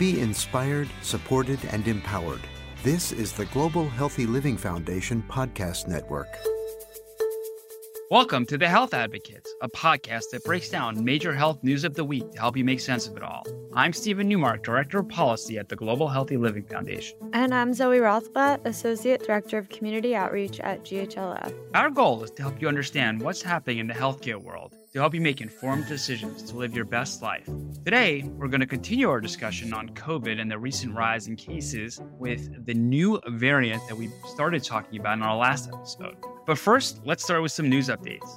Be inspired, supported, and empowered. This is the Global Healthy Living Foundation podcast network. Welcome to The Health Advocates, a podcast that breaks down major health news of the week to help you make sense of it all. I'm Steven Newmark, Director of Policy at the Global Healthy Living Foundation. And I'm Zoe Rothblatt, Associate Director of Community Outreach at GHLF. Our goal is to help you understand what's happening in the healthcare world to help you make informed decisions to live your best life. Today, we're going to continue our discussion on COVID and the recent rise in cases with the new variant that we started talking about in our last episode. But first, let's start with some news updates.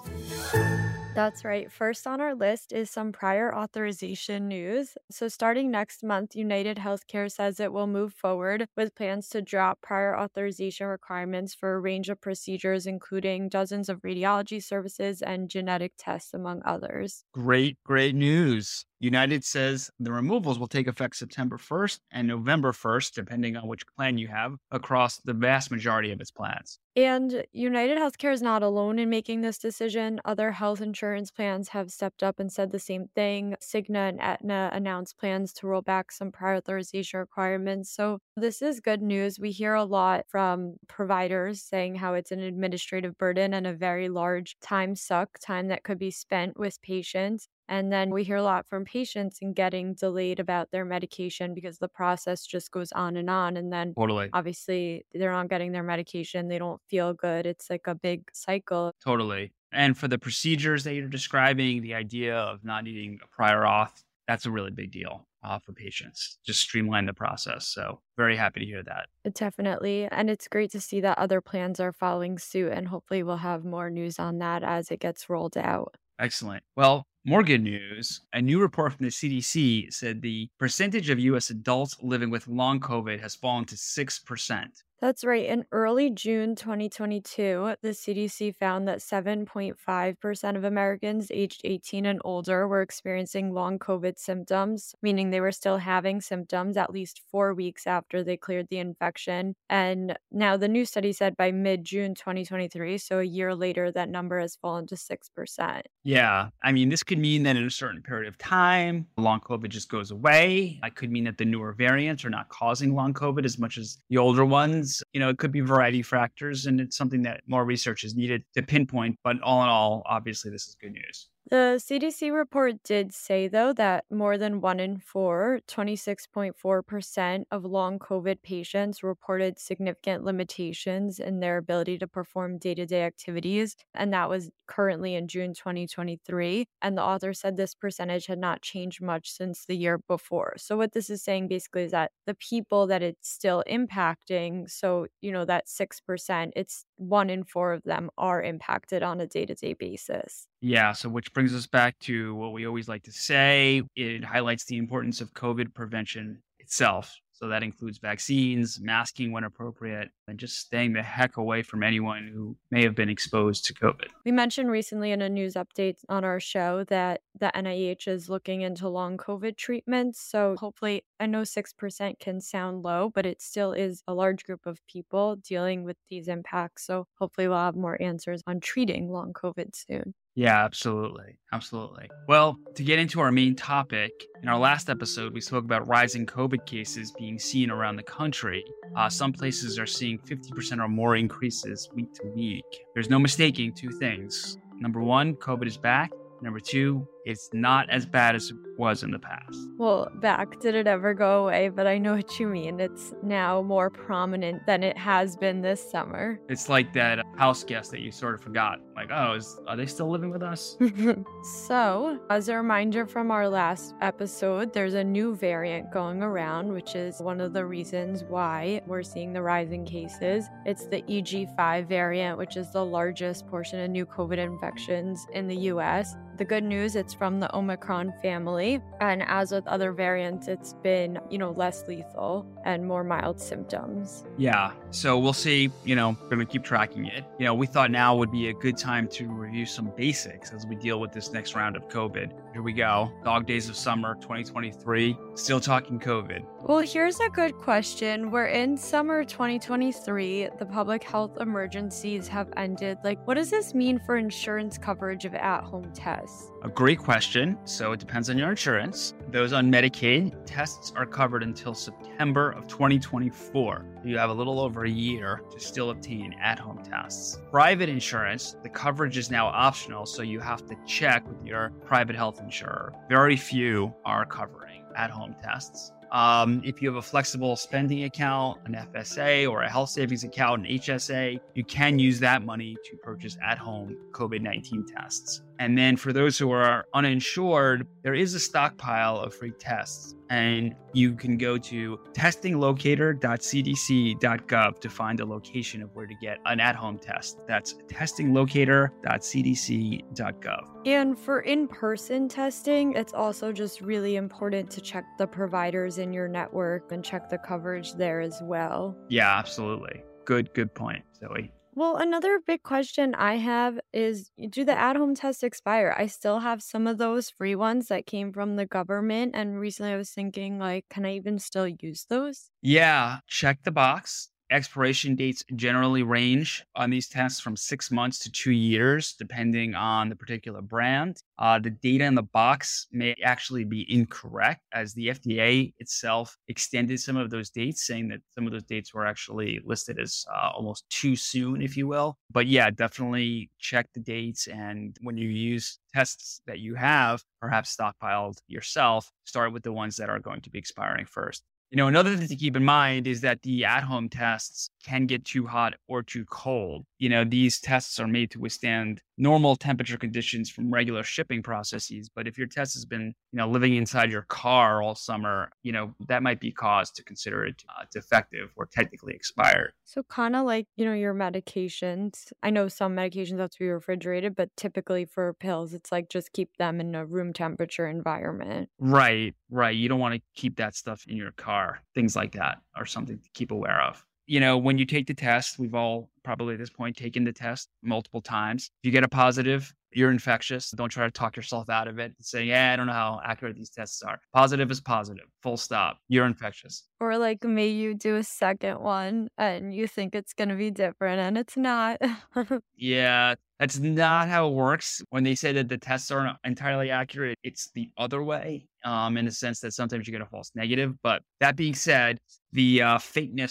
That's right. First on our list is some prior authorization news. So, starting next month, United Healthcare says it will move forward with plans to drop prior authorization requirements for a range of procedures, including dozens of radiology services and genetic tests, among others. Great, great news. United says the removals will take effect September 1st and November 1st, depending on which plan you have, across the vast majority of its plans. And United Healthcare is not alone in making this decision. Other health insurance plans have stepped up and said the same thing. Cigna and Aetna announced plans to roll back some prior authorization requirements. So, this is good news. We hear a lot from providers saying how it's an administrative burden and a very large time suck, time that could be spent with patients. And then we hear a lot from patients in getting delayed about their medication because the process just goes on and on. And then Totally. obviously they're not getting their medication, they don't feel good. It's like a big cycle. Totally. And for the procedures that you're describing, the idea of not needing a prior auth, that's a really big deal uh, for patients. Just streamline the process. So, very happy to hear that. Definitely. And it's great to see that other plans are following suit. And hopefully we'll have more news on that as it gets rolled out. Excellent. Well, more good news. A new report from the CDC said the percentage of US adults living with long COVID has fallen to 6%. That's right. In early June 2022, the CDC found that 7.5% of Americans aged 18 and older were experiencing long COVID symptoms, meaning they were still having symptoms at least four weeks after they cleared the infection. And now the new study said by mid June 2023, so a year later, that number has fallen to 6%. Yeah. I mean, this could mean that in a certain period of time, long COVID just goes away. It could mean that the newer variants are not causing long COVID as much as the older ones. You know, it could be a variety of factors, and it's something that more research is needed to pinpoint. But all in all, obviously, this is good news. The CDC report did say, though, that more than one in four, 26.4% of long COVID patients reported significant limitations in their ability to perform day to day activities. And that was currently in June 2023. And the author said this percentage had not changed much since the year before. So, what this is saying basically is that the people that it's still impacting, so, you know, that 6%, it's one in four of them are impacted on a day to day basis. Yeah, so which brings us back to what we always like to say. It highlights the importance of COVID prevention itself. So that includes vaccines, masking when appropriate, and just staying the heck away from anyone who may have been exposed to COVID. We mentioned recently in a news update on our show that the NIH is looking into long COVID treatments. So hopefully, I know 6% can sound low, but it still is a large group of people dealing with these impacts. So hopefully, we'll have more answers on treating long COVID soon. Yeah, absolutely. Absolutely. Well, to get into our main topic, in our last episode, we spoke about rising COVID cases being seen around the country. Uh, some places are seeing 50% or more increases week to week. There's no mistaking two things. Number one, COVID is back. Number two, it's not as bad as it was in the past. Well, back did it ever go away? But I know what you mean. It's now more prominent than it has been this summer. It's like that house guest that you sort of forgot. Like, oh, is, are they still living with us? so, as a reminder from our last episode, there's a new variant going around, which is one of the reasons why we're seeing the rising cases. It's the EG5 variant, which is the largest portion of new COVID infections in the US. The good news, it's from the Omicron family. And as with other variants, it's been, you know, less lethal and more mild symptoms. Yeah. So we'll see, you know, going to keep tracking it. You know, we thought now would be a good time to review some basics as we deal with this next round of COVID. Here we go. Dog Days of Summer 2023. Still talking COVID. Well, here's a good question. We're in summer 2023. The public health emergencies have ended. Like, what does this mean for insurance coverage of at home tests? A great question. So it depends on your insurance. Those on Medicaid, tests are covered until September of 2024. You have a little over a year to still obtain at home tests. Private insurance, the coverage is now optional, so you have to check with your private health insurer. Very few are covering at home tests. Um, if you have a flexible spending account, an FSA, or a health savings account, an HSA, you can use that money to purchase at home COVID 19 tests. And then for those who are uninsured, there is a stockpile of free tests. And you can go to testinglocator.cdc.gov to find a location of where to get an at home test. That's testinglocator.cdc.gov. And for in person testing, it's also just really important to check the providers in your network and check the coverage there as well. Yeah, absolutely. Good, good point, Zoe. Well, another big question I have is do the at home tests expire? I still have some of those free ones that came from the government. And recently I was thinking, like, can I even still use those? Yeah, check the box. Expiration dates generally range on these tests from six months to two years, depending on the particular brand. Uh, the data in the box may actually be incorrect, as the FDA itself extended some of those dates, saying that some of those dates were actually listed as uh, almost too soon, if you will. But yeah, definitely check the dates. And when you use tests that you have, perhaps stockpiled yourself, start with the ones that are going to be expiring first. You know, another thing to keep in mind is that the at home tests can get too hot or too cold. You know, these tests are made to withstand normal temperature conditions from regular shipping processes. But if your test has been, you know, living inside your car all summer, you know, that might be cause to consider it uh, defective or technically expired. So, kind of like, you know, your medications. I know some medications have to be refrigerated, but typically for pills, it's like just keep them in a room temperature environment. Right, right. You don't want to keep that stuff in your car. Things like that are something to keep aware of you know, when you take the test, we've all probably at this point taken the test multiple times. If you get a positive, you're infectious. Don't try to talk yourself out of it and say, yeah, I don't know how accurate these tests are. Positive is positive, full stop. You're infectious. Or like may you do a second one and you think it's going to be different and it's not. yeah, that's not how it works. When they say that the tests aren't entirely accurate, it's the other way um, in the sense that sometimes you get a false negative. But that being said, the uh,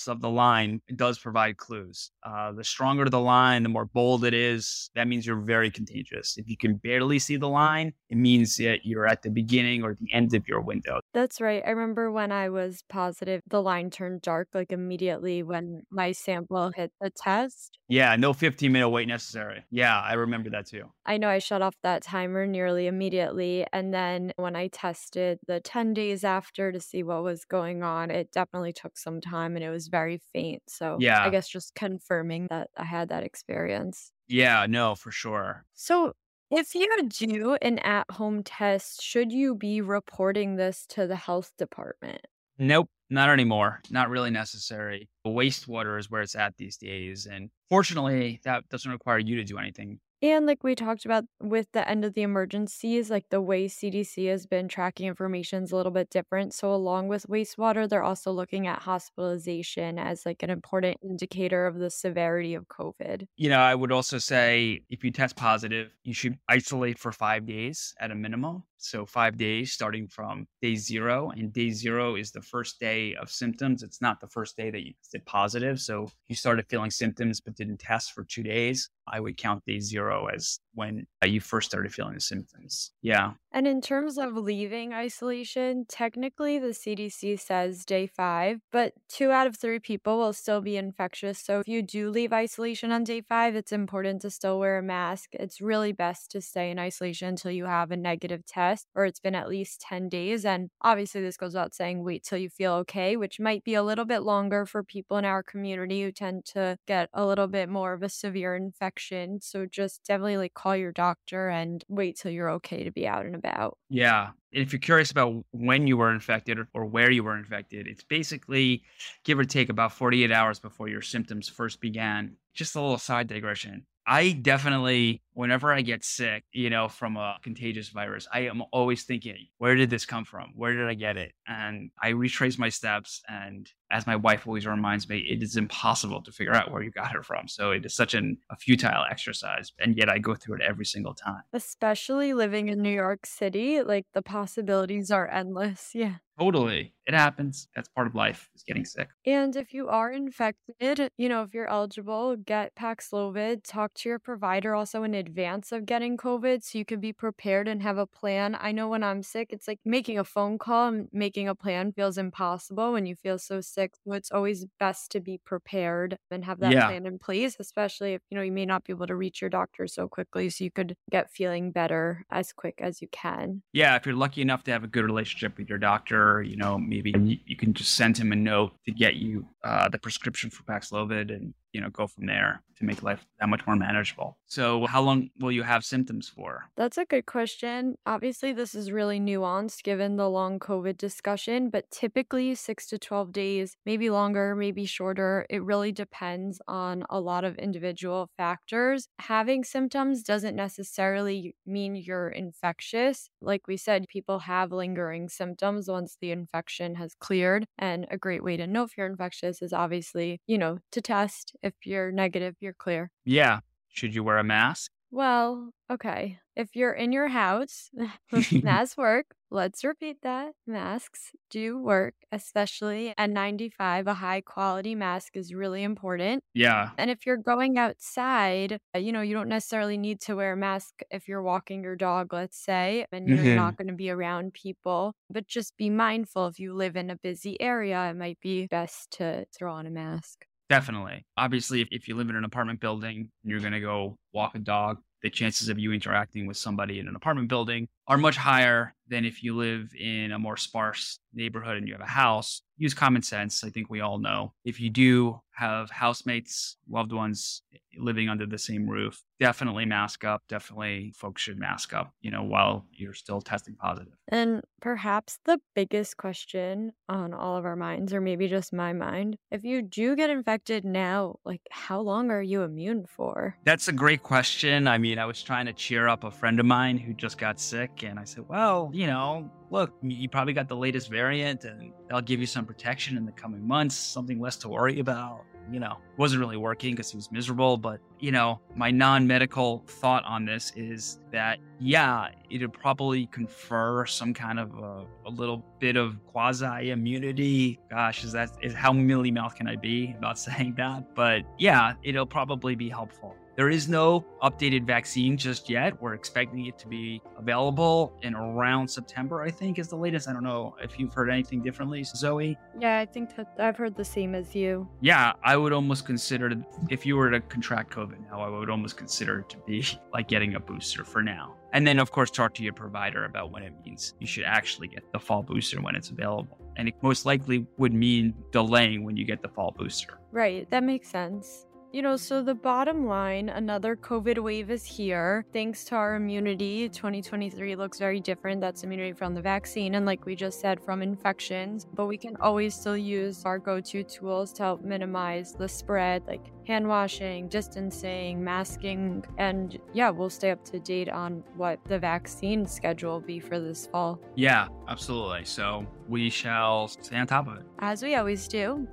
of the line does provide clues. Uh, the stronger the line, the more bold it is. That means you're very contagious. If you can barely see the line, it means that you're at the beginning or the end of your window. That's right. I remember when I was positive, the line turned dark like immediately when my sample hit the test. Yeah, no 15 minute wait necessary. Yeah, I remember that too. I know I shut off that timer nearly immediately. And then when I tested the 10 days after to see what was going on, it definitely took some time and it was very faint. So yeah, I guess just confirming that I had that experience. Yeah, no, for sure. So if you do an at home test, should you be reporting this to the health department? Nope, not anymore. Not really necessary. Wastewater is where it's at these days. And fortunately, that doesn't require you to do anything. And like we talked about with the end of the emergencies, like the way CDC has been tracking information is a little bit different. So along with wastewater, they're also looking at hospitalization as like an important indicator of the severity of COVID. You know, I would also say if you test positive, you should isolate for five days at a minimum. So five days starting from day zero. And day zero is the first day of symptoms. It's not the first day that you tested positive. So you started feeling symptoms but didn't test for two days. I would count day zero as when uh, you first started feeling the symptoms. Yeah. And in terms of leaving isolation, technically the CDC says day five, but two out of three people will still be infectious. So if you do leave isolation on day five, it's important to still wear a mask. It's really best to stay in isolation until you have a negative test or it's been at least 10 days. And obviously, this goes without saying, wait till you feel okay, which might be a little bit longer for people in our community who tend to get a little bit more of a severe infection. So just definitely like call your doctor and wait till you're okay to be out and. Yeah. And if you're curious about when you were infected or where you were infected, it's basically give or take about 48 hours before your symptoms first began. Just a little side digression. I definitely whenever I get sick, you know, from a contagious virus, I am always thinking, where did this come from? Where did I get it? And I retrace my steps. And as my wife always reminds me, it is impossible to figure out where you got it from. So it is such an, a futile exercise. And yet I go through it every single time. Especially living in New York City, like the possibilities are endless. Yeah. Totally. It happens. That's part of life is getting sick. And if you are infected, you know, if you're eligible, get Paxlovid. Talk to your provider also in advance of getting COVID so you can be prepared and have a plan. I know when I'm sick, it's like making a phone call and making a plan feels impossible when you feel so sick. So it's always best to be prepared and have that Yeah. plan in place, especially if, you know, you may not be able to reach your doctor so quickly. So you could get feeling better as quick as you can. Yeah. If you're lucky enough to have a good relationship with your doctor, you know, maybe you, you can just send him a note to get you uh, the prescription for Paxlovid and, you know, go from there to make life that much more manageable. So, how long will you have symptoms for? That's a good question. Obviously, this is really nuanced given the long COVID discussion, but typically six to 12 days, maybe longer, maybe shorter. It really depends on a lot of individual factors. Having symptoms doesn't necessarily mean you're infectious. Like we said, people have lingering symptoms once the infection has cleared. And a great way to know if you're infectious is obviously, you know, to test. If you're negative, you're clear. Yeah. Should you wear a mask? Well, okay. If you're in your house, masks work. Let's repeat that. Masks do work, especially N95. A high quality mask is really important. Yeah. And if you're going outside, uh, you know, you don't necessarily need to wear a mask if you're walking your dog, let's say, and you're Mhm. not going to be around people. But just be mindful if you live in a busy area, it might be best to throw on a mask. Definitely. Obviously, if, if you live in an apartment building you're going to go walk a dog, the chances of you interacting with somebody in an apartment building are much higher than if you live in a more sparse neighborhood and you have a house. Use common sense. I think we all know. If you do have housemates, loved ones living under the same roof, definitely mask up. Definitely folks should mask up, you know, while you're still testing positive. And perhaps the biggest question on all of our minds, or maybe just my mind, if you do get infected now, like how long are you immune for? That's a great question. I mean, I was trying to cheer up a friend of mine who just got sick, and I said, well, you know, look, you probably got the latest variant, and that'll give you some protection in the coming months, something less to worry about. You know, wasn't really working because he was miserable. But, you know, my non medical thought on this is that, yeah, it'll probably confer some kind of a, a little bit of quasi immunity. Gosh, is that is how mealy mouth can I be about saying that? But yeah, it'll probably be helpful. There is no updated vaccine just yet. We're expecting it to be available in around September, I think, is the latest. I don't know if you've heard anything differently, Zoe. Yeah, I think that I've heard the same as you. Yeah, I would almost consider if you were to contract COVID now, I would almost consider it to be like getting a booster for now. And then, of course, talk to your provider about when it means you should actually get the fall booster when it's available. And it most likely would mean delaying when you get the fall booster. Right, that makes sense. You know, so the bottom line another COVID wave is here. Thanks to our immunity, 2023 looks very different. That's immunity from the vaccine, and like we just said, from infections. But we can always still use our go to tools to help minimize the spread, like hand washing, distancing, masking. And yeah, we'll stay up to date on what the vaccine schedule will be for this fall, Yeah, absolutely. So we shall stay on top of it. as we always do.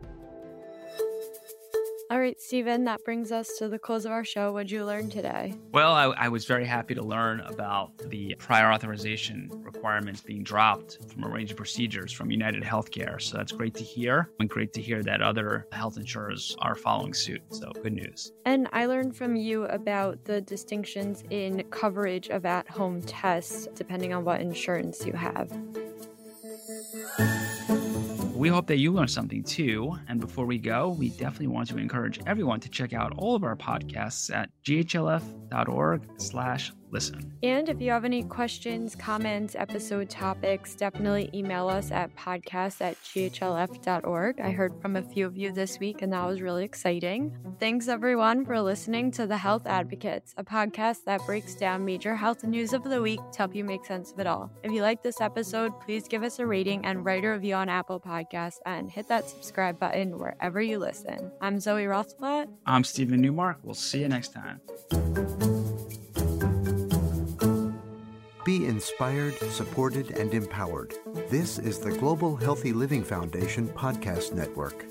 All right, Steven, that brings us to the close of our show. What'd you learn today? Well, I, I was very happy to learn about the prior authorization requirements being dropped from a range of procedures from United Healthcare. So that's great to hear, and great to hear that other health insurers are following suit. So good news. And I learned from you about the distinctions in coverage of at home tests depending on what insurance you have. We hope that you learned something too. And before we go, we definitely want to encourage everyone to check out all of our podcasts at ghlf.org slash listen. And if you have any questions, comments, episode topics, definitely email us at podcast at ghlf.org. I heard from a few of you this week, and that was really exciting. Thanks, everyone, for listening to The Health Advocates, a podcast that breaks down major health news of the week to help you make sense of it all. If you like this episode, please give us a rating and write a review on Apple Podcasts and hit that subscribe button wherever you listen. I'm Zoe Rothblatt. I'm Steven Newmark. We'll see you next time. Be inspired, supported, and empowered. This is the Global Healthy Living Foundation podcast network.